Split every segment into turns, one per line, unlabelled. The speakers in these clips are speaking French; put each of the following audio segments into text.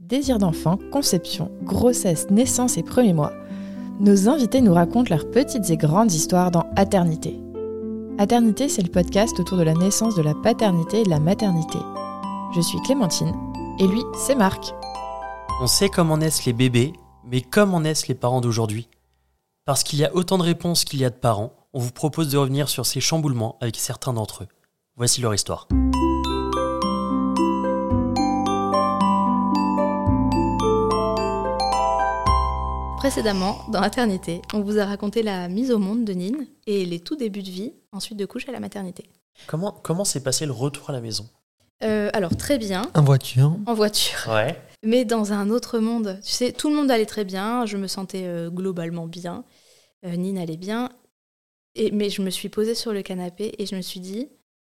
Désir d'enfant, conception, grossesse, naissance et premiers mois. Nos invités nous racontent leurs petites et grandes histoires dans Aternité. Aternité, c'est le podcast autour de la naissance de la paternité et de la maternité. Je suis Clémentine et lui, c'est Marc.
On sait comment naissent les bébés, mais comment naissent les parents d'aujourd'hui? Parce qu'il y a autant de réponses qu'il y a de parents, on vous propose de revenir sur ces chamboulements avec certains d'entre eux. Voici leur histoire.
Précédemment, dans Maternité, on vous a raconté la mise au monde de Nine et les tout débuts de vie, ensuite de couche à la maternité.
Comment comment s'est passé le retour à la maison?
Euh, alors, très bien,
En voiture.
en voiture,
Ouais.
mais dans un autre monde. Tu sais, tout le monde allait très bien, je me sentais euh, globalement bien, euh, Nine allait bien, et, mais je me suis posée sur le canapé et je me suis dit,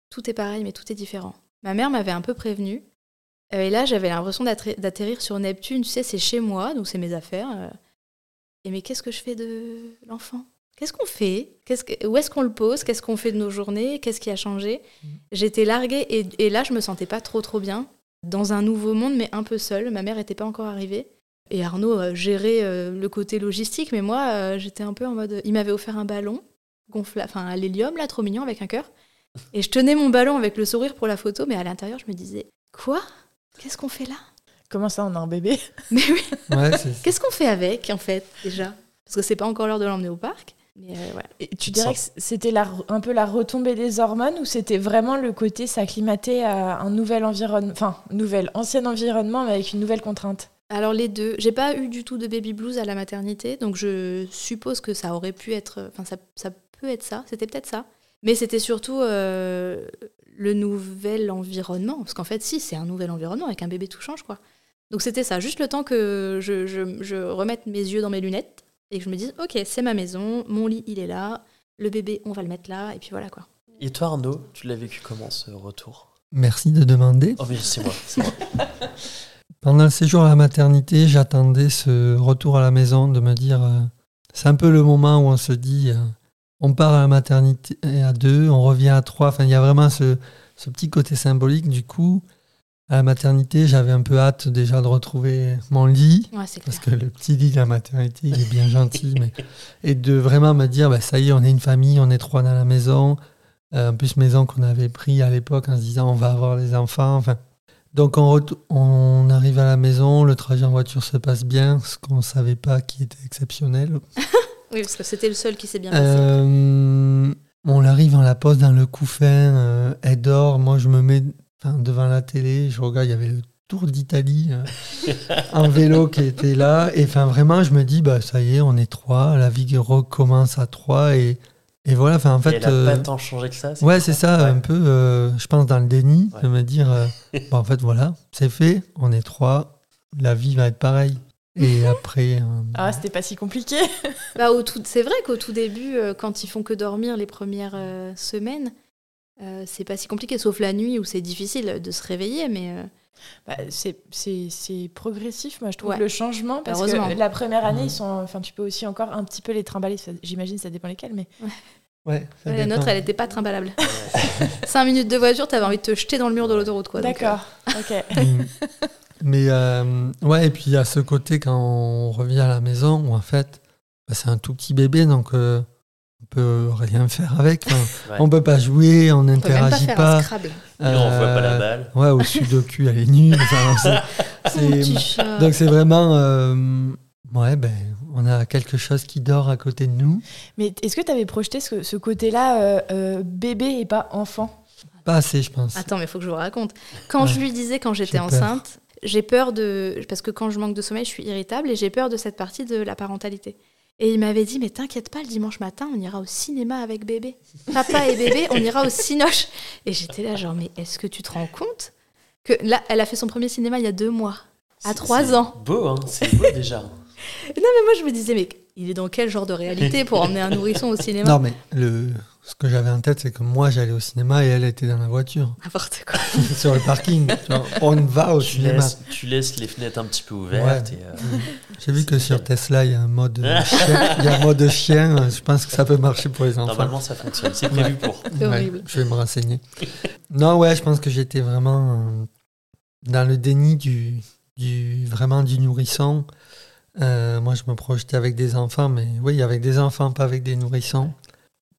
tout est pareil, mais tout est différent. Ma mère m'avait un peu prévenue, euh, et là, j'avais l'impression d'atterri- d'atterrir sur Neptune, tu sais, c'est chez moi, donc c'est mes affaires. Et mais qu'est-ce que je fais de l'enfant? Qu'est-ce qu'on fait? Que- Où est-ce qu'on le pose? Qu'est-ce qu'on fait de nos journées? Qu'est-ce qui a changé? J'étais larguée et, et là, je me sentais pas trop trop bien. Dans un nouveau monde, mais un peu seule. Ma mère n'était pas encore arrivée. Et Arnaud euh, gérait euh, le côté logistique, mais moi, euh, j'étais un peu en mode. Il m'avait offert un ballon, gonfla... enfin à l'hélium, là, trop mignon, avec un cœur. Et je tenais mon ballon avec le sourire pour la photo, mais à l'intérieur, je me disais Quoi? Qu'est-ce qu'on fait là?
Comment ça, on a un bébé?
Mais oui
Ouais, c'est
Qu'est-ce qu'on fait avec, en fait, déjà? Parce que c'est pas encore l'heure de l'emmener au parc. Mais euh.
Et Tu dirais que c'était la- un peu la retombée des hormones ou c'était vraiment le côté s'acclimater à un nouvel environnement, enfin, nouvel, ancien environnement mais avec une nouvelle contrainte?
Alors les deux, j'ai pas eu du tout de baby blues à la maternité, donc je suppose que ça aurait pu être, enfin ça, ça peut être ça, c'était peut-être ça. Mais c'était surtout euh, le nouvel environnement, parce qu'en fait si, c'est un nouvel environnement, avec un bébé tout change quoi. Donc c'était ça, juste le temps que je, je- je remette mes yeux dans mes lunettes et que je me dise, ok, c'est ma maison, mon lit il est là, le bébé on va le mettre là, et puis voilà quoi.
Et toi Arnaud, tu l'as vécu comment ce retour?
Merci de demander.
Oh mais c'est moi, c'est moi.
Pendant le séjour à la maternité, j'attendais ce retour à la maison de me dire euh, c'est un peu le moment où on se dit euh, on part à la maternité à deux, on revient à trois. Enfin, il y a vraiment ce, ce petit côté symbolique. Du coup, à la maternité, j'avais un peu hâte déjà de retrouver mon lit.
Ouais,
Parce
clair.
que le petit lit de la maternité, il est bien gentil. Mais... Et de vraiment me dire, bah, ça y est, on est une famille, on est trois dans la maison. Euh, en plus, maison qu'on avait pris à l'époque en se disant, on va avoir les enfants. Enfin, donc, on, arrive à la maison, le trajet en voiture se passe bien, ce qu'on ne savait pas qui était exceptionnel.
Oui, parce que c'était le seul qui s'est bien passé.
Euh, on arrive, on la pose dans le couffin, euh, elle dort. Moi, je me mets enfin, devant la télé, je regarde, il y avait le Tour d'Italie euh, en vélo qui était là. Et enfin, vraiment, je me dis, bah, ça y est, on est trois, la vie recommence à trois. Et, et voilà, enfin, en
Et
fait.
elle a
euh,
pas tant changé que ça
Ouais, c'est ça,
Ouais.
un peu, euh, je pense, dans le déni,
Ouais.
de me dire, euh, bon, en fait, voilà, c'est fait, on est trois, la vie va être pareille. Et après, euh,
Ah, c'était pas si compliqué
Bah, c'est vrai qu'au tout début, quand ils font que dormir les premières euh, semaines, euh, c'est pas si compliqué, sauf la nuit où c'est difficile de se réveiller. Mais euh,
Bah, c'est- c'est c'est progressif, moi je trouve
Ouais.
le changement parce que la première année, ils sont, enfin tu peux aussi encore un petit peu les trimballer. J'imagine ça dépend lesquels, mais
ouais.
la nôtre, elle était pas trimballable. Cinq minutes de voiture, t'avais envie de te jeter dans le mur de l'autoroute, quoi. donc,
d'accord. Ok.
Mm. Mais euh, ouais, et puis il y a ce côté quand on revient à la maison où en fait, bah, c'est un tout petit bébé, donc euh, on peut rien faire avec. Enfin,
Ouais.
On peut pas jouer, on
euh, on pas
n'interagit
faire
pas.
un Scrabble.
Il renvoie pas la
Euh,
balle.
Ouais, au sudoku, elle est. Enfin, c'est-
chat.
donc c'est vraiment, euh, ouais, ben, on a quelque chose qui dort à côté de nous.
Mais est-ce que tu avais projeté ce, ce côté-là euh, euh, bébé et pas enfant?
Pas assez, je pense.
Attends, mais il faut que je vous raconte. Quand
Ouais.
je lui disais quand j'étais enceinte, j'ai peur de. Parce que quand je manque de sommeil, je suis irritable et j'ai peur de cette partie de la parentalité. Et il m'avait dit, mais t'inquiète pas, le dimanche matin, on ira au cinéma avec bébé. Papa et bébé, on ira au cinoche. Et j'étais là, genre, mais est-ce que tu te rends compte que là, elle a fait son premier cinéma il y a deux mois, à trois ans.
Beau, hein, c'est beau déjà.
Non, mais moi, je me disais, mais il est dans quel genre de réalité pour emmener un nourrisson au cinéma
Non, mais le, ce que j'avais en tête, c'est que moi, j'allais au cinéma et elle était dans la voiture,
N'importe quoi.
sur le parking. On va au
tu,
cinéma.
laisses, tu laisses les fenêtres un petit peu ouvertes.
Ouais.
Euh,
J'ai vu que sur Tesla, il y a un mode chien. Il y a un mode chien. Je pense que ça peut marcher pour les enfants.
normalement, ça fonctionne. C'est prévu pour.
C'est horrible.
je vais me renseigner. non, ouais, je pense que j'étais vraiment euh, dans le déni du, du vrai vraiment du nourrisson. Euh, moi, je me projetais avec des enfants, mais oui, avec des enfants, pas avec des nourrissons.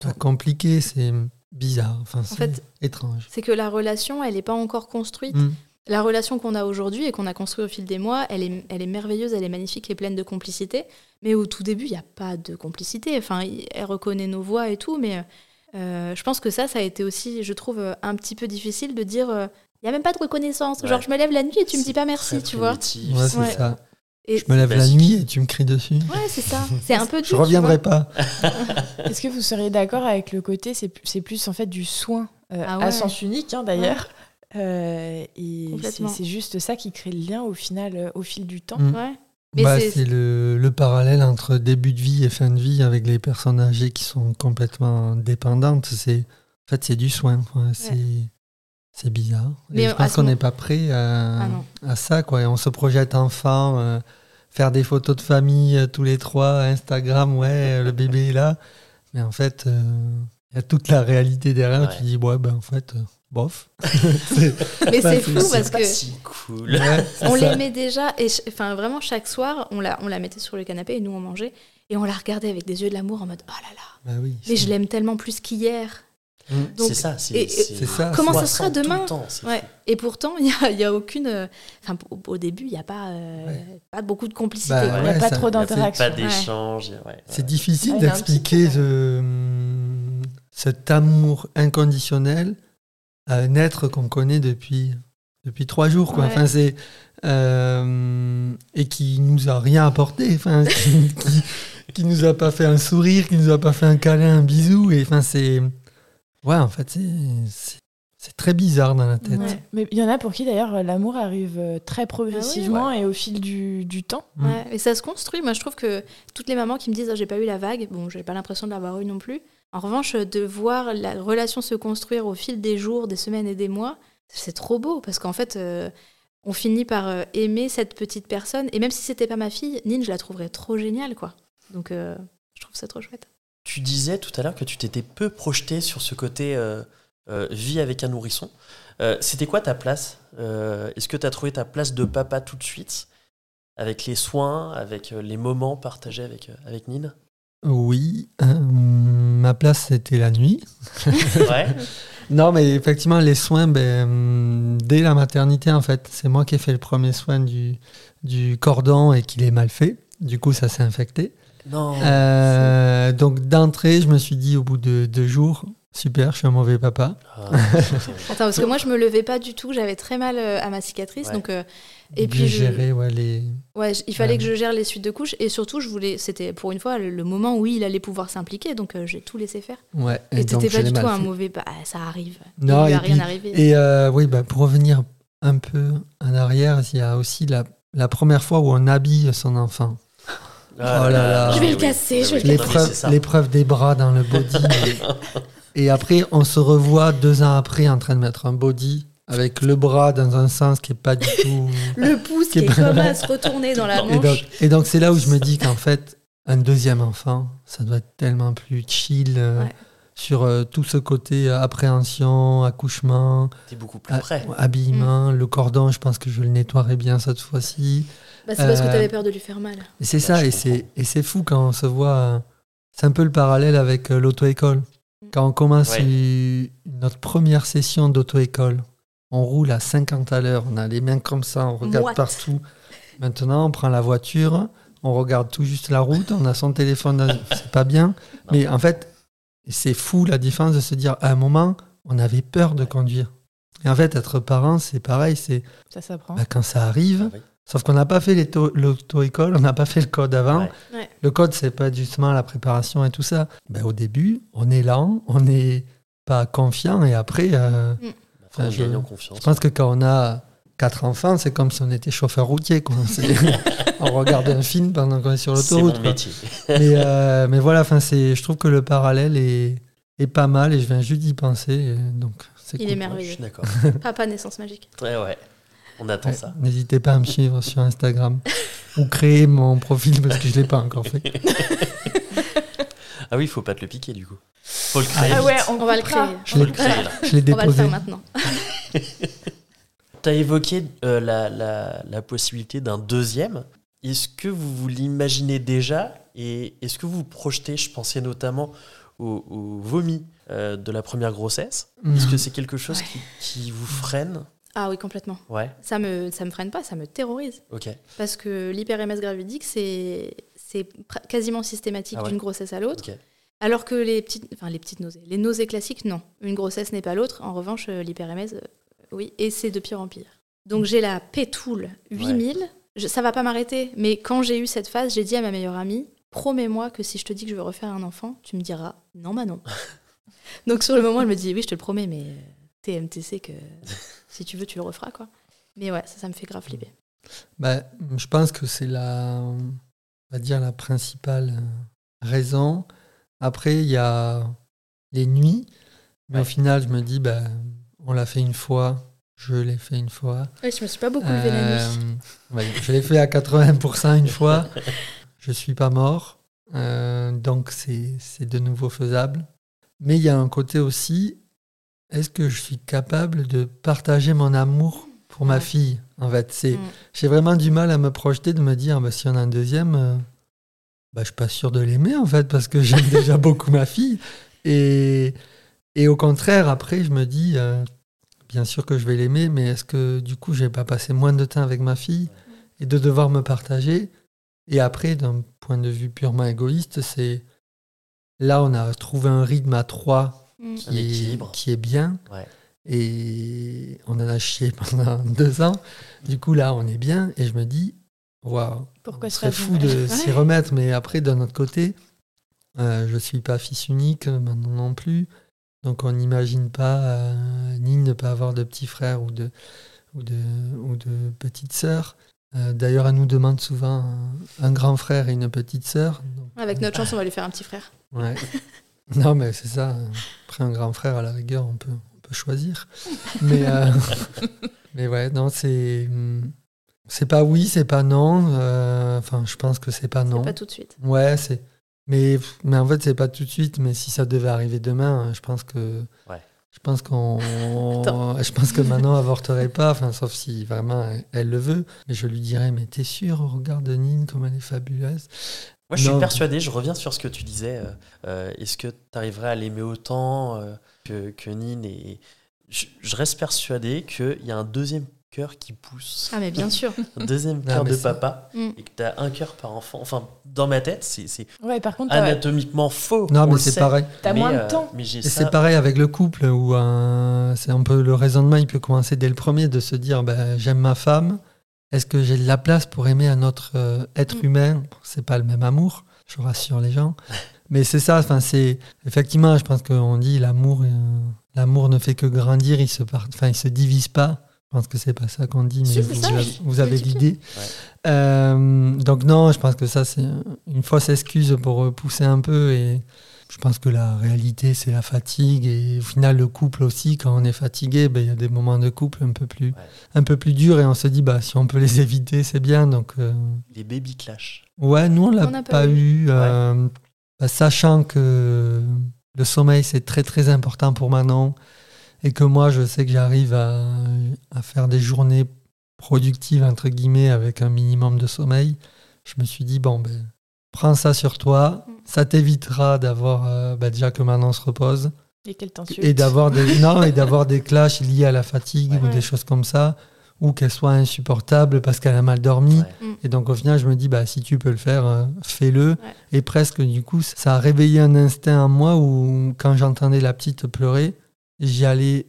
C'est compliqué, c'est bizarre, enfin, c'est
fait,
étrange.
C'est que la relation, elle n'est pas encore construite.
Mm.
La relation qu'on a aujourd'hui et qu'on a construite au fil des mois, elle est, elle est merveilleuse, elle est magnifique et pleine de complicité. Mais au tout début, il n'y a pas de complicité. Enfin, elle reconnaît nos voix et tout, mais euh, je pense que ça, ça a été aussi, je trouve, un petit peu difficile de dire. euh, Il n'y a même pas de reconnaissance.
Ouais.
Genre, je me lève la nuit et tu me
C'est
dis pas merci, tu vois.
Ouais, c'est
Ouais.
ça.
Et
Je me lève la
basique.
nuit et tu me cries dessus.
ouais, c'est ça. C'est un peu dur.
Je reviendrai pas.
Est-ce que vous seriez d'accord avec le côté, c'est plus en fait du soin euh,
Ah ouais.
à sens unique hein, d'ailleurs. Euh, et c'est juste ça qui crée le lien au final, euh, au fil du temps.
Mm.
Ouais.
Bah,
c'est-
le, le parallèle entre début de vie et fin de vie avec les personnes âgées qui sont complètement dépendantes. C'est, en fait, c'est du soin. C'est, bizarre. Et je pense qu'on n'est pas prêt à,
Ah
à ça. Quoi. Et on se projette enfant, euh, faire des photos de famille euh, tous les trois, Instagram, ouais, euh, le bébé est là. Mais en fait, euh, il y a toute la réalité derrière.
Ouais.
Tu dis, ouais, ben en fait, euh, bof.
Mais c'est fou parce que
si cool.
ouais,
on l'aimait déjà. Et enfin, vraiment, chaque soir, on la, on la mettait sur le canapé et nous, on mangeait. Et on la regardait avec des yeux de l'amour en mode Oh là là,
Bah oui,
mais je l'aime tellement plus qu'hier.
Mm.
C'est ça.
C'est ça.
Comment ça sera demain
temps,
Ouais. Et pourtant, il n'y a, y a aucune. euh, Enfin, au, au début, il n'y a pas, euh,
Ouais.
pas beaucoup de complicité.
Bah.
Il n'y a pas
ça-
trop
Il y a
d'interaction.
Pas d'échange. ouais,
C'est
ouais.
difficile d'expliquer ce- hum, cet amour inconditionnel à un être qu'on connaît depuis, depuis trois jours. Quoi.
Ouais.
Enfin, c'est, euh, et qui nous a rien apporté. Enfin, qui, qui, qui nous a pas fait un sourire, qui nous a pas fait un câlin, un bisou. Et enfin, c'est. Ouais, en fait, c'est, très bizarre dans la tête.
Ouais. Mais il y en a pour qui d'ailleurs l'amour arrive euh, très progressivement et au fil du, du temps.
Mm.
Ouais, et ça se construit. Moi, je trouve que toutes les mamans qui me disent Ah, j'ai pas eu la vague, bon, j'ai pas l'impression de l'avoir eu non plus. En revanche, de voir la relation se construire au fil des jours, des semaines et des mois, c'est trop beau parce qu'en fait, euh, on finit par euh, aimer cette petite personne. Et même si c'était pas ma fille, Nine, je la trouverais trop géniale, quoi. Donc, euh, je trouve ça trop chouette.
Tu disais tout à l'heure que tu t'étais peu projeté sur ce côté euh, euh, vie avec un nourrisson. Euh, C'était quoi ta place Est-ce que tu as trouvé ta place de papa tout de suite Avec les soins, avec les moments partagés avec, avec Nine
Oui, euh, ma place c'était la nuit.
Ouais.
Non, mais effectivement, les soins, ben, hum, dès la maternité, en fait, c'est moi qui ai fait le premier soin du, du cordon et qu'il est mal fait. Du coup, ça s'est infecté.
Non.
Euh, donc, d'entrée, je me suis dit au bout de deux jours, super, je suis un mauvais papa.
Ah,
Attends, parce que moi, je me levais pas du tout. J'avais très mal euh, à ma cicatrice.
Ouais.
Donc, euh, et puis, je-
géré ouais, les.
Ouais, il fallait
Ouais.
que je gère les suites de couches et surtout, je voulais, c'était pour une fois le, moment où il allait pouvoir s'impliquer, donc euh, j'ai tout laissé faire.
Ouais,
Et,
donc,
t'étais pas du tout un mauvais, bah ça arrive.
Non,
il lui a
et
rien
puis-
arrivé.
Et euh, oui, bah, pour revenir un peu en arrière, il y a aussi la, la première fois où on habille son enfant.
Ah
Oh là là.
Je vais le
oui,
casser,
oui,
je vais le
mais
L'épreuve des bras dans le body. et, après, on se revoit deux ans après en train de mettre un body avec le bras dans un sens qui est pas du tout.
Le pouce qui
Qui
est
est-
comme à se retourner dans la
et donc,
manche.
et donc c'est là où je me dis qu'en fait, un deuxième enfant, ça doit être tellement plus chill euh,
Ouais.
Sur euh, tout ce côté euh, appréhension, accouchement,
beaucoup plus près.
habillement,
Mm.
le cordon. Je pense que je le nettoierai bien cette fois-ci.
Bah, c'est parce que
euh,
t'avais peur de lui faire mal.
C'est ça,
je
et c'est, et c'est fou quand on se voit. C'est un peu le parallèle avec euh, l'auto-école. Quand on commence
Ouais.
notre première session d'auto-école, on roule à 50 à l'heure, on a les mains comme ça, on regarde partout. Maintenant, on prend la voiture, on regarde tout juste la route, on a son téléphone, c'est pas bien. Mais en fait, c'est fou la différence de se dire à un moment, on avait peur de conduire. Et en fait, être parent, c'est pareil, c'est
Ça s'apprend.
bah, quand ça arrive,
Ah oui.
Sauf qu'on n'a pas fait l'auto-école, on n'a pas fait le code avant.
Ouais.
Ouais.
Le code, c'est pas justement la préparation et tout ça. Ben, au début, on est lent, on n'est pas confiant et après, euh, Enfin, je-
confiance.
je pense que quand on a quatre enfants, c'est comme si on était chauffeur routier. Quoi. C'est- on regarde un film pendant qu'on est sur
C'est
l'autoroute.
métier.
Mais, euh, mais voilà, c'est, je trouve que le parallèle est, est pas mal et je viens juste d'y penser. et donc, c'est
Il
cool.
est
Je
merveilleux.
suis d'accord.
Papa naissance magique.
Ouais, ouais. On attend
Ouais,
ça.
N'hésitez pas à me suivre sur Instagram ou créer mon profil parce que je ne l'ai pas encore fait.
Ah oui, il faut pas te le piquer du coup. Faut le créer.
Ah ouais, on,
On va le créer.
Je
Faut
l'ai-
le créer là.
Je l'ai
On va le
déposé.
faire maintenant.
Tu as évoqué euh, la, la- la possibilité d'un deuxième. Est-ce que vous vous l'imaginez déjà et est-ce que vous vous projetez Je pensais notamment au, au vomi euh, de la première grossesse? Est-ce que c'est quelque chose qui, qui vous freine?
Ah oui, complètement.
Ouais,
Ça me, ça me freine pas, ça me terrorise.
ok.
Parce que l'hyper-MS gravidique, c'est c'est pr- quasiment systématique
Ah ouais.
d'une grossesse à l'autre.
ok.
Alors que les petites, enfin les petites nausées, les nausées classiques, non. Une grossesse n'est pas l'autre. En revanche, euh, l'hyper-MS, oui, et c'est de pire en pire. Donc j'ai la pétoule 8000. Je- ça va pas m'arrêter. Mais quand j'ai eu cette phase, j'ai dit à ma meilleure amie, promets-moi que si je te dis que je veux refaire un enfant, tu me diras non, bah non. Donc sur le moment, elle me dit oui, je te le promets, mais euh, TMTC que si tu veux, tu le referas quoi. Mais ouais, ça, ça me fait grave flipper.
Bah, je pense que c'est la, on va dire la principale euh, raison. Après, il y a les nuits, mais au
Ouais.
final, je me dis, bah, on l'a fait une fois, je l'ai fait une fois.
Ouais, je me suis pas beaucoup la nuit.
Euh, ouais, je l'ai fait à 80% une fois. Je suis pas mort, euh, donc c'est de nouveau faisable. Mais il y a un côté aussi, est-ce que je suis capable de partager mon amour pour ma fille En fait, c'est
Mm.
j'ai vraiment du mal à me projeter de me dire bah, si on a un deuxième, euh, bah, je suis pas sûr de l'aimer en fait parce que j'aime déjà beaucoup ma fille. Et, et au contraire, après, je me dis euh, bien sûr que je vais l'aimer, mais est-ce que du coup, je vais pas passer moins de temps avec ma fille et de devoir me partager? Et après, d'un point de vue purement égoïste, c'est là, on a trouvé un rythme à trois
Mm.
Qui, est, qui est bien.
Ouais.
Et on en a chié pendant deux ans. Du coup, là, on est bien. Et je me dis, waouh,
Pourquoi
ce
ce
serait fou de s'y remettre. Mais après, d'un autre côté, euh, je suis pas fils unique, maintenant non plus. Donc, on n'imagine pas euh, ni ne pas avoir de petits frères ou de, ou de, ou de petites sœurs. Euh, D'ailleurs, elle nous demande souvent un, un grand frère et une petite sœur. Donc,
Avec notre chance, on va lui faire un petit frère.
Ouais. non, mais c'est ça. Après un grand frère, à la rigueur, on peut, on peut choisir. Mais, euh, mais ouais, non, c'est. C'est pas oui, c'est pas non. Euh, Enfin, je pense que c'est pas non.
Pas tout de suite.
Ouais, c'est. Mais, mais en fait, c'est pas tout de suite. Mais si ça devait arriver demain, je pense que.
Ouais.
Je pense qu'on. Je pense que Manon avorterait pas, enfin, sauf si vraiment elle, elle le veut. Mais je lui dirais, mais t'es sûr, regarde Nine, comme elle est fabuleuse?
Moi, je suis persuadé, je reviens sur ce que tu disais. euh, euh, Est-ce que tu arriverais à l'aimer autant euh, que, que Nine et... je, je reste persuadé qu'il y a un deuxième cœur qui pousse,
Ah, mais bien sûr.
un deuxième
Ah,
cœur de papa,
Mm.
et que tu as un cœur par enfant. Enfin, dans ma tête, c'est c'est
Ouais, par contre, t'as
anatomiquement faux.
Non,
on
mais c'est pareil.
t'as
mais,
moins
euh,
de temps.
Mais j'ai
Et
ça.
c'est pareil avec le couple où euh, c'est un peu le raisonnement, il peut commencer dès le premier de se dire ben, j'aime ma femme, est-ce que j'ai de la place pour aimer un autre euh, être
Mm.
humain? C'est pas le même amour, je rassure les gens. Mais c'est ça, enfin c'est effectivement, je pense qu'on dit l'amour, euh, l'amour ne fait que grandir, il se part, enfin il se divise pas. Je pense que c'est pas ça qu'on dit, mais vous,
c'est ça.
vous avez- vous avez
Multiplie.
l'idée.
Ouais.
Euh, donc non, je pense que ça c'est une fausse excuse pour pousser un peu et je pense que la réalité c'est la fatigue et au final le couple aussi quand on est fatigué, ben, il y a des moments de couple un peu plus
Ouais.
un peu plus durs et on se dit bah si on peut les éviter c'est bien donc euh,
Les baby clash.
ouais nous on l'a pas,
pas
eu euh, bah, sachant que le sommeil c'est très très important pour Manon et que moi je sais que j'arrive à, à faire des journées productives entre guillemets avec un minimum de sommeil je me suis dit bon ben prends ça sur toi
Mm.
ça t'évitera d'avoir euh, bah, déjà que Manon se repose
Et quelle t'insulte.
et d'avoir des non et d'avoir des clashs liés à la fatigue ou
Ouais.
des choses comme ça ou qu'elle soit insupportable parce qu'elle a mal dormi
Ouais.
et donc au final je me dis bah si tu peux le faire euh, fais-le
Ouais.
et presque du coup ça a réveillé un instinct en moi où quand j'entendais la petite pleurer j'y allais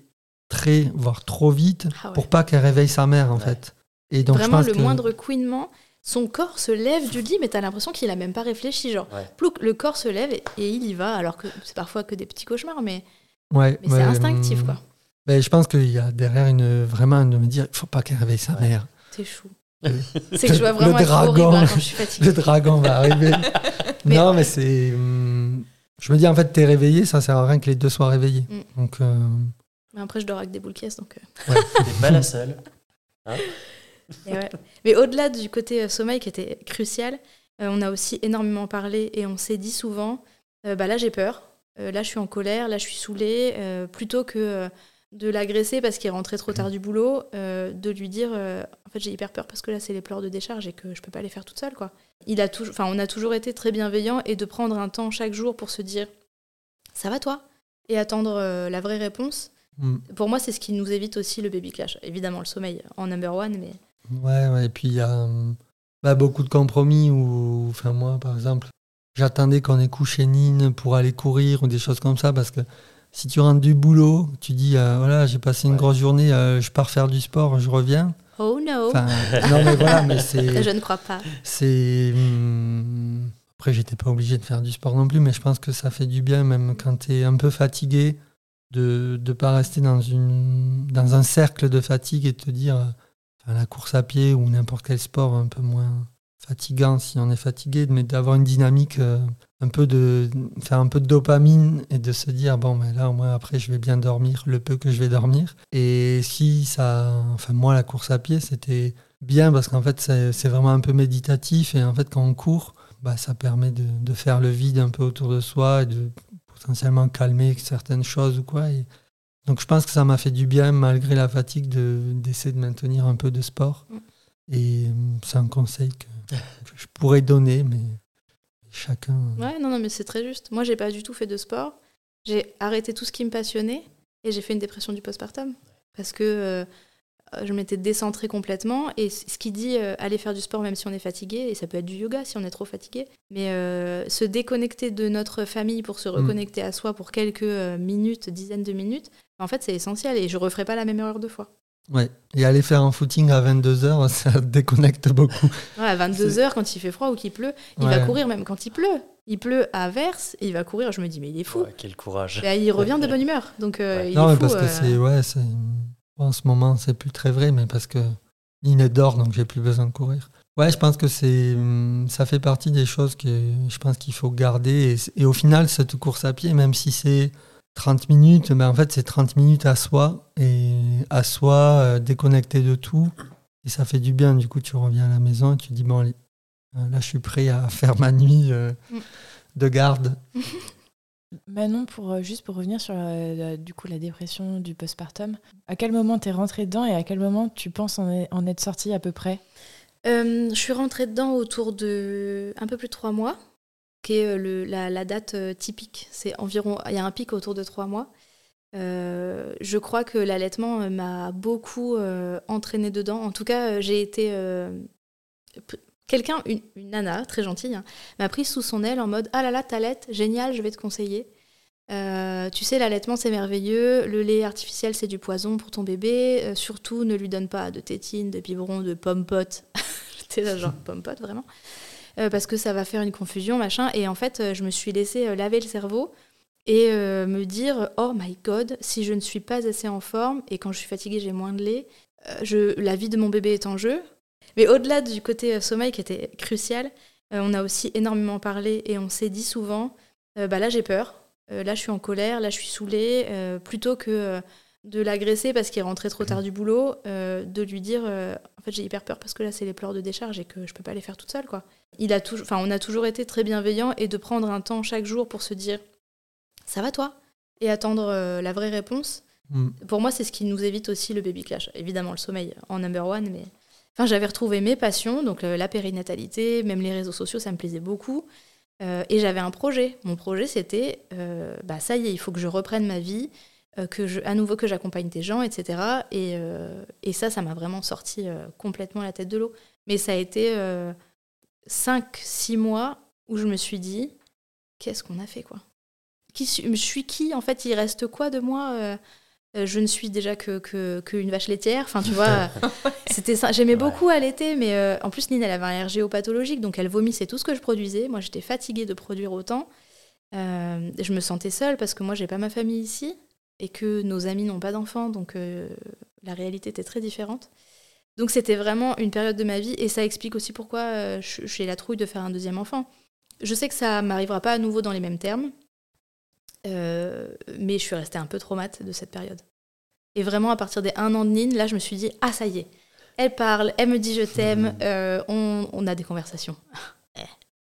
très voire trop vite
Ah ouais.
pour pas qu'elle réveille sa mère en
Ouais.
fait et donc
Vraiment,
je pense
le
que
moindre couinement, son corps se lève du lit, mais t'as l'impression qu'il a même pas réfléchi. Genre,
Ouais.
plouc, le corps se lève et, et il y va, alors que c'est parfois que des petits cauchemars, mais,
ouais,
mais
ouais,
c'est instinctif,
hum,
quoi.
ben, je pense qu'il y a derrière une vraiment de me dire il faut pas qu'elle réveille sa
Ouais.
mère
T'es chou.
Le-
C'est que je dois
le
vraiment être
dragon.
horrible hein, quand je suis fatiguée.
le dragon va arriver
Mais-
non mais c'est hum, je me dis en fait t'es réveillé ça sert à rien que les deux soient réveillés
Mm.
donc euh,
Mais après, je dors avec des boules caisses, donc. euh,
ouais.
T'es pas la seule.
ouais. Mais au-delà du côté euh, sommeil qui était crucial, euh, on a aussi énormément parlé et on s'est dit souvent euh, bah là, j'ai peur, euh, là, je suis en colère, là, je suis saoulée, euh, plutôt que euh, de l'agresser parce qu'il est rentré trop tard du boulot, euh, de lui dire euh, en fait j'ai hyper peur parce que là c'est les pleurs de décharge et que je peux pas les faire toute seule quoi. Il a toujours, enfin on a toujours été très bienveillant et de prendre un temps chaque jour pour se dire ça va toi? Et attendre euh, la vraie réponse.
Mm.
Pour moi c'est ce qui nous évite aussi le baby clash. Évidemment le sommeil en number one mais
Ouais, ouais, et puis il y a hum, bah, beaucoup de compromis où, enfin moi par exemple, j'attendais qu'on ait couché Nine pour aller courir ou des choses comme ça parce que si tu rentres du boulot, tu dis euh, voilà j'ai passé une
Ouais.
grosse journée, euh, je pars faire du sport, je reviens.
Oh no,
Enfin, non mais voilà, mais c'est
je ne crois pas.
c'est hum, après j'étais pas obligé de faire du sport non plus, mais je pense que ça fait du bien même quand tu es un peu fatigué de ne pas rester dans une dans un cercle de fatigue et te dire euh, enfin, la course à pied ou n'importe quel sport un peu moins fatigant si on est fatigué, mais d'avoir une dynamique euh, un peu de faire un peu de dopamine et de se dire bon mais là au moins après je vais bien dormir le peu que je vais dormir. Et si ça enfin moi la course à pied c'était bien parce qu'en fait c'est vraiment un peu méditatif et en fait quand on court bah, ça permet de, de faire le vide un peu autour de soi et de potentiellement calmer certaines choses ou quoi. Et donc je pense que ça m'a fait du bien malgré la fatigue de d'essayer de maintenir un peu de sport.
Mm.
et hum, c'est un conseil que, que je pourrais donner mais chacun
Ouais, non, non, mais c'est très juste. Moi, j'ai pas du tout fait de sport. J'ai arrêté tout ce qui me passionnait et j'ai fait une dépression du postpartum parce que euh, je m'étais décentrée complètement. Et ce qui dit euh, aller faire du sport même si on est fatigué, et ça peut être du yoga si on est trop fatigué, mais euh, se déconnecter de notre famille pour se reconnecter à soi pour quelques euh, minutes, dizaines de minutes, en fait, c'est essentiel et je referai pas la même erreur deux fois.
Ouais. Et aller faire un footing à 22h, ça déconnecte beaucoup.
Ouais, à 22h, quand il fait froid ou qu'il pleut, il
Ouais.
va courir même quand il pleut. Il pleut à verse et il va courir. Je me dis, mais il est fou.
Ouais, quel courage.
Et il revient de bonne humeur. Donc, euh, il
non,
est
mais
fou.
parce que
euh.
c'est. Ouais. En ce moment, c'est plus très vrai, mais parce que Nine dort, donc j'ai plus besoin de courir. Ouais, je pense que c'est. hum, Ça fait partie des choses que je pense qu'il faut garder. Et, et au final, cette course à pied, même si c'est 30 minutes, ben en fait, c'est 30 minutes à soi. Et à soi, euh, déconnecté de tout. Et ça fait du bien. Du coup, tu reviens à la maison et tu dis, bon, allez, euh, là, je suis prêt à faire ma nuit euh,
Mm.
de garde.
Manon, pour, juste pour revenir sur euh, la- du coup, la dépression du postpartum, à quel moment t'es rentrée dedans et à quel moment tu penses en, est- en être sortie à peu près?
Euh, je suis rentrée dedans autour de un peu plus de trois mois, qui est euh, le- la, la date euh, typique. C'est environ, il y a un pic autour de trois mois. Euh, je crois que l'allaitement m'a beaucoup euh, entraînée dedans. En tout cas, j'ai été quelqu'un, une, nana très gentille, hein, m'a pris sous son aile en mode ah là là t'allaites, génial, je vais te conseiller. Tu sais, l'allaitement c'est merveilleux, le lait artificiel c'est du poison pour ton bébé, surtout ne lui donne pas de tétine, de biberon, de pomme-pote. J'étais là genre vraiment. Euh, parce que ça va faire une confusion, machin. Et en fait, euh, je me suis laissée euh, laver le cerveau et euh, me dire oh my god, si je ne suis pas assez en forme et quand je suis fatiguée j'ai moins de lait, euh, je, la vie de mon bébé est en jeu. Mais au-delà du côté sommeil qui était crucial, on a aussi énormément parlé et on s'est dit souvent bah là j'ai peur, là je suis en colère, là je suis saoulée, plutôt que de l'agresser parce qu'il est rentré trop tard du boulot, euh, de lui dire euh, en fait j'ai hyper peur parce que là c'est les pleurs de décharge et que je peux pas les faire toute seule quoi. Il a toujours, enfin on a toujours été très bienveillant et de prendre un temps chaque jour pour se dire ça va toi? et attendre euh, la vraie réponse.
Mm.
Pour moi c'est ce qui nous évite aussi le baby clash. Évidemment le sommeil en number one mais Enfin, j'avais retrouvé mes passions, donc euh, la périnatalité, même les réseaux sociaux, ça me plaisait beaucoup. Euh, et j'avais un projet. Mon projet, c'était, bah ça y est, il faut que je reprenne ma vie, que je, à nouveau que j'accompagne des gens, etc. Et, et ça, ça m'a vraiment sorti complètement la tête de l'eau. Mais ça a été 5-6 mois où je me suis dit, qu'est-ce qu'on a fait, quoi? Qui, Je suis qui En fait, il reste quoi de moi Euh, euh, je ne suis déjà que, que, que une vache laitière? Enfin, tu vois, c'était ça. J'aimais
Ouais.
beaucoup allaiter, mais euh, en plus, Nina, elle avait un RGO pathologique, donc elle vomissait tout ce que je produisais. Moi, j'étais fatiguée de produire autant. Euh, je me sentais seule parce que moi, j'ai pas ma famille ici et que nos amis n'ont pas d'enfants, donc euh, la réalité était très différente. Donc, c'était vraiment une période de ma vie et ça explique aussi pourquoi euh, j'ai la trouille de faire un deuxième enfant. Je sais que ça m'arrivera pas à nouveau dans les mêmes termes, euh, mais je suis restée un peu traumate de cette période. Et vraiment, à partir des un an de Nine, là, je me suis dit, ah, ça y est, elle parle, elle me dit je t'aime, euh, on, on a des conversations. Eh.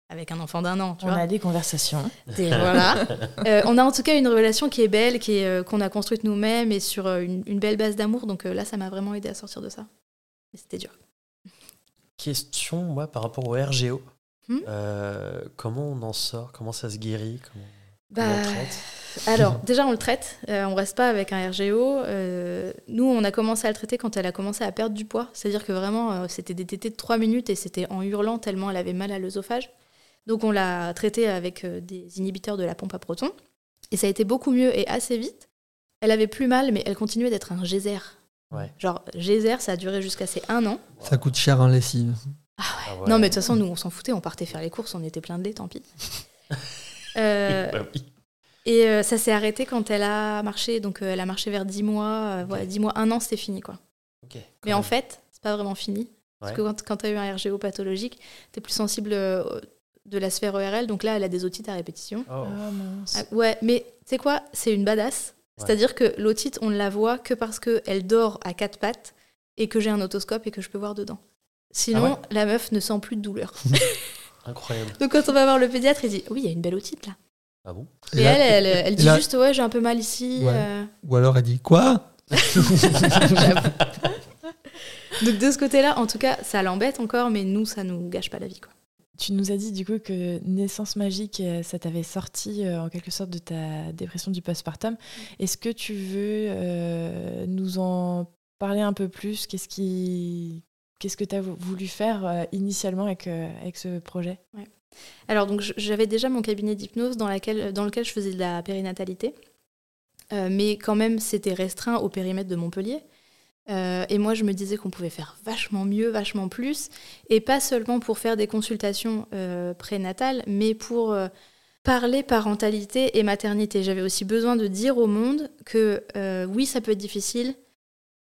avec un enfant d'un an. Tu
On
vois.
a des conversations.
Et voilà. Euh, on a en tout cas une relation qui est belle, qui est, qu'on a construite nous-mêmes et sur une, une belle base d'amour. Donc là, ça m'a vraiment aidé à sortir de ça. Mais c'était dur.
Question, moi, par rapport au RGO.
Hmm
Euh, comment on en sort? Comment ça se guérit? Comment,
Bah,
comment on le traite?
Alors, déjà, on le traite. Euh, on reste pas avec un RGO. Euh, nous, on a commencé à le traiter quand elle a commencé à perdre du poids. C'est-à-dire que vraiment, euh, c'était des tétés de 3 minutes et c'était en hurlant tellement elle avait mal à l'œsophage. Donc, on l'a traitée avec des inhibiteurs de la pompe à protons. Et ça a été beaucoup mieux et assez vite. Elle avait plus mal, mais elle continuait d'être un geyser.
Ouais.
Genre, geyser, ça a duré jusqu'à ses un an.
Ça coûte cher en lessive.
Ah ouais.
Non, mais de toute façon, nous, on s'en foutait. On partait faire les courses, on était plein de lait, tant pis. Euh,
Bah oui.
Et euh, ça s'est arrêté quand elle a marché. Donc euh, elle a marché vers 10 mois. euh, voilà, 10 mois, un an, c'était fini. quoi. Mais en fait, c'est pas vraiment fini. Parce que quand, quand tu as eu un RGO pathologique, tu es plus sensible euh, de la sphère ORL. Donc là, elle a des otites à répétition.
Oh.
Ah, mince.
Ah, ouais, mais tu sais quoi C'est une badass. C'est-à-dire que l'otite, on ne la voit que parce qu'elle dort à quatre pattes et que j'ai un otoscope et que je peux voir dedans. Sinon,
Ah ouais
la meuf ne sent plus de douleur.
Incroyable.
Donc quand on va voir le pédiatre, il dit Oui, il y a une belle otite là.
Ah bon?
Et,
là-
elle, elle, elle dit
là-
juste Ouais, j'ai un peu mal ici.
Ouais.
euh.
Ou alors elle dit quoi?
Donc de ce côté-là, en tout cas, ça l'embête encore, mais nous, ça nous gâche pas la vie. Quoi.
Tu nous as dit du coup que Naissance Magique, euh, ça t'avait sorti euh, en quelque sorte de ta dépression du postpartum. Est-ce que tu veux euh, nous en parler un peu plus? Qu'est-ce qui... Qu'est-ce que tu as voulu faire euh, initialement avec, avec ce projet?
Alors, donc, j'avais déjà mon cabinet d'hypnose dans, laquelle- dans lequel je faisais de la périnatalité. Mais quand même, c'était restreint au périmètre de Montpellier. Euh, et moi, je me disais qu'on pouvait faire vachement mieux, vachement plus. Et pas seulement pour faire des consultations euh, prénatales, mais pour euh, parler parentalité et maternité. J'avais aussi besoin de dire au monde que oui, ça peut être difficile,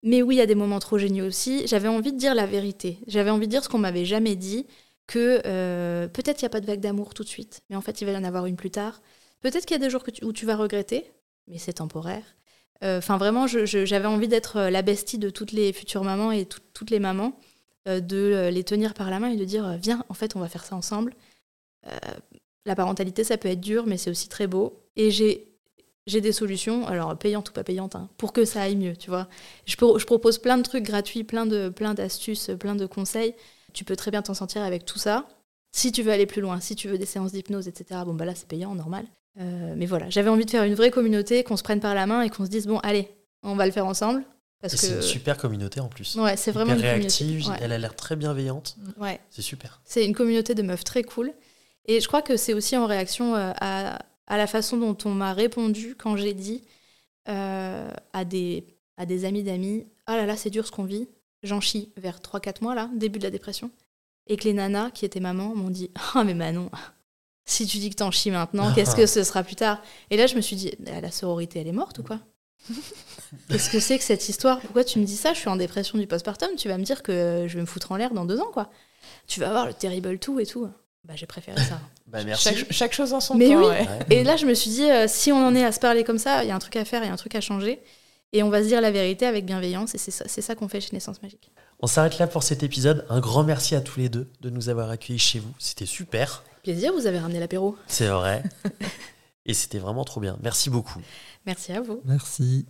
mais oui, il y a des moments trop géniaux aussi. J'avais envie de dire la vérité. J'avais envie de dire ce qu'on m'avait jamais dit que peut-être il n'y a pas de vague d'amour tout de suite, mais en fait il va y en avoir une plus tard. Peut-être qu'il y a des jours où tu vas regretter, mais c'est temporaire. Enfin vraiment, j'avais envie d'être euh, la bestie de toutes les futures mamans et tout- toutes les mamans, euh, de euh, les tenir par la main et de dire viens, en fait on va faire ça ensemble. La parentalité ça peut être dur, mais c'est aussi très beau. Et j'ai des solutions, alors payantes ou pas payantes, hein, pour que ça aille mieux, tu vois. Je, pro- je propose plein de trucs gratuits, plein plein d'astuces, plein de conseils. Tu peux très bien t'en sortir avec tout ça. Si tu veux aller plus loin, si tu veux des séances d'hypnose, etc., bon, bah là, c'est payant, normal. Euh, mais voilà, j'avais envie de faire une vraie communauté, qu'on se prenne par la main et qu'on se dise, bon, allez, on va le faire ensemble. Parce que
C'est une super communauté en plus.
ouais, c'est vraiment une
réactive,
communauté. Ouais.
elle a l'air très bienveillante.
Ouais.
C'est super.
C'est une communauté de meufs très cool. Et je crois que c'est aussi en réaction euh, à, à la façon dont on m'a répondu quand j'ai dit euh, à, des, à des amis d'amis Ah là là, c'est dur ce qu'on vit. J'en chie vers 3-4 mois, là, début de la dépression. Et que les nanas qui étaient mamans m'ont dit Ah, mais Manon, si tu dis que t'en chies maintenant, qu'est-ce que ce sera plus tard? Et là, je me suis dit Ah, La sororité, elle est morte ou quoi? Qu'est-ce que c'est que cette histoire? Pourquoi tu me dis ça? Je suis en dépression du postpartum, tu vas me dire que je vais me foutre en l'air dans deux ans, quoi. Tu vas voir le terrible tout et tout. Bah, j'ai préféré ça.
Bah, merci.
chaque, chaque chose en son
Mais
temps.
oui.
ouais.
Ouais.
Et là, je me suis dit, euh, si on en est à se parler comme ça, il y a un truc à faire, il y a un truc à changer. Et on va se dire la vérité avec bienveillance. Et c'est ça, c'est ça qu'on fait chez Naissance Magique.
On s'arrête là pour cet épisode. Un grand merci à tous les deux de nous avoir accueillis chez vous. C'était super.
Plaisir, vous avez ramené l'apéro.
C'est vrai. Et c'était vraiment trop bien. Merci beaucoup.
Merci à vous.
Merci.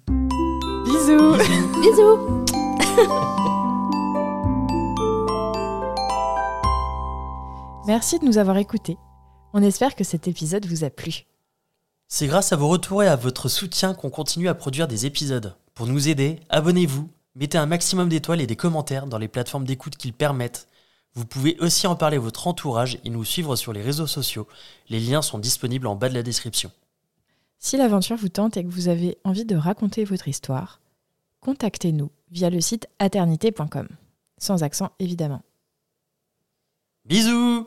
Bisous
Bisous
Merci de nous avoir écoutés. On espère que cet épisode vous a plu.
C'est grâce à vos retours et à votre soutien qu'on continue à produire des épisodes. Pour nous aider, abonnez-vous, mettez un maximum d'étoiles et des commentaires dans les plateformes d'écoute qu'ils permettent. Vous pouvez aussi en parler à votre entourage et nous suivre sur les réseaux sociaux. Les liens sont disponibles en bas de la description.
Si l'aventure vous tente et que vous avez envie de raconter votre histoire, contactez-nous via le site aternité.com. Sans accent évidemment.
Bisous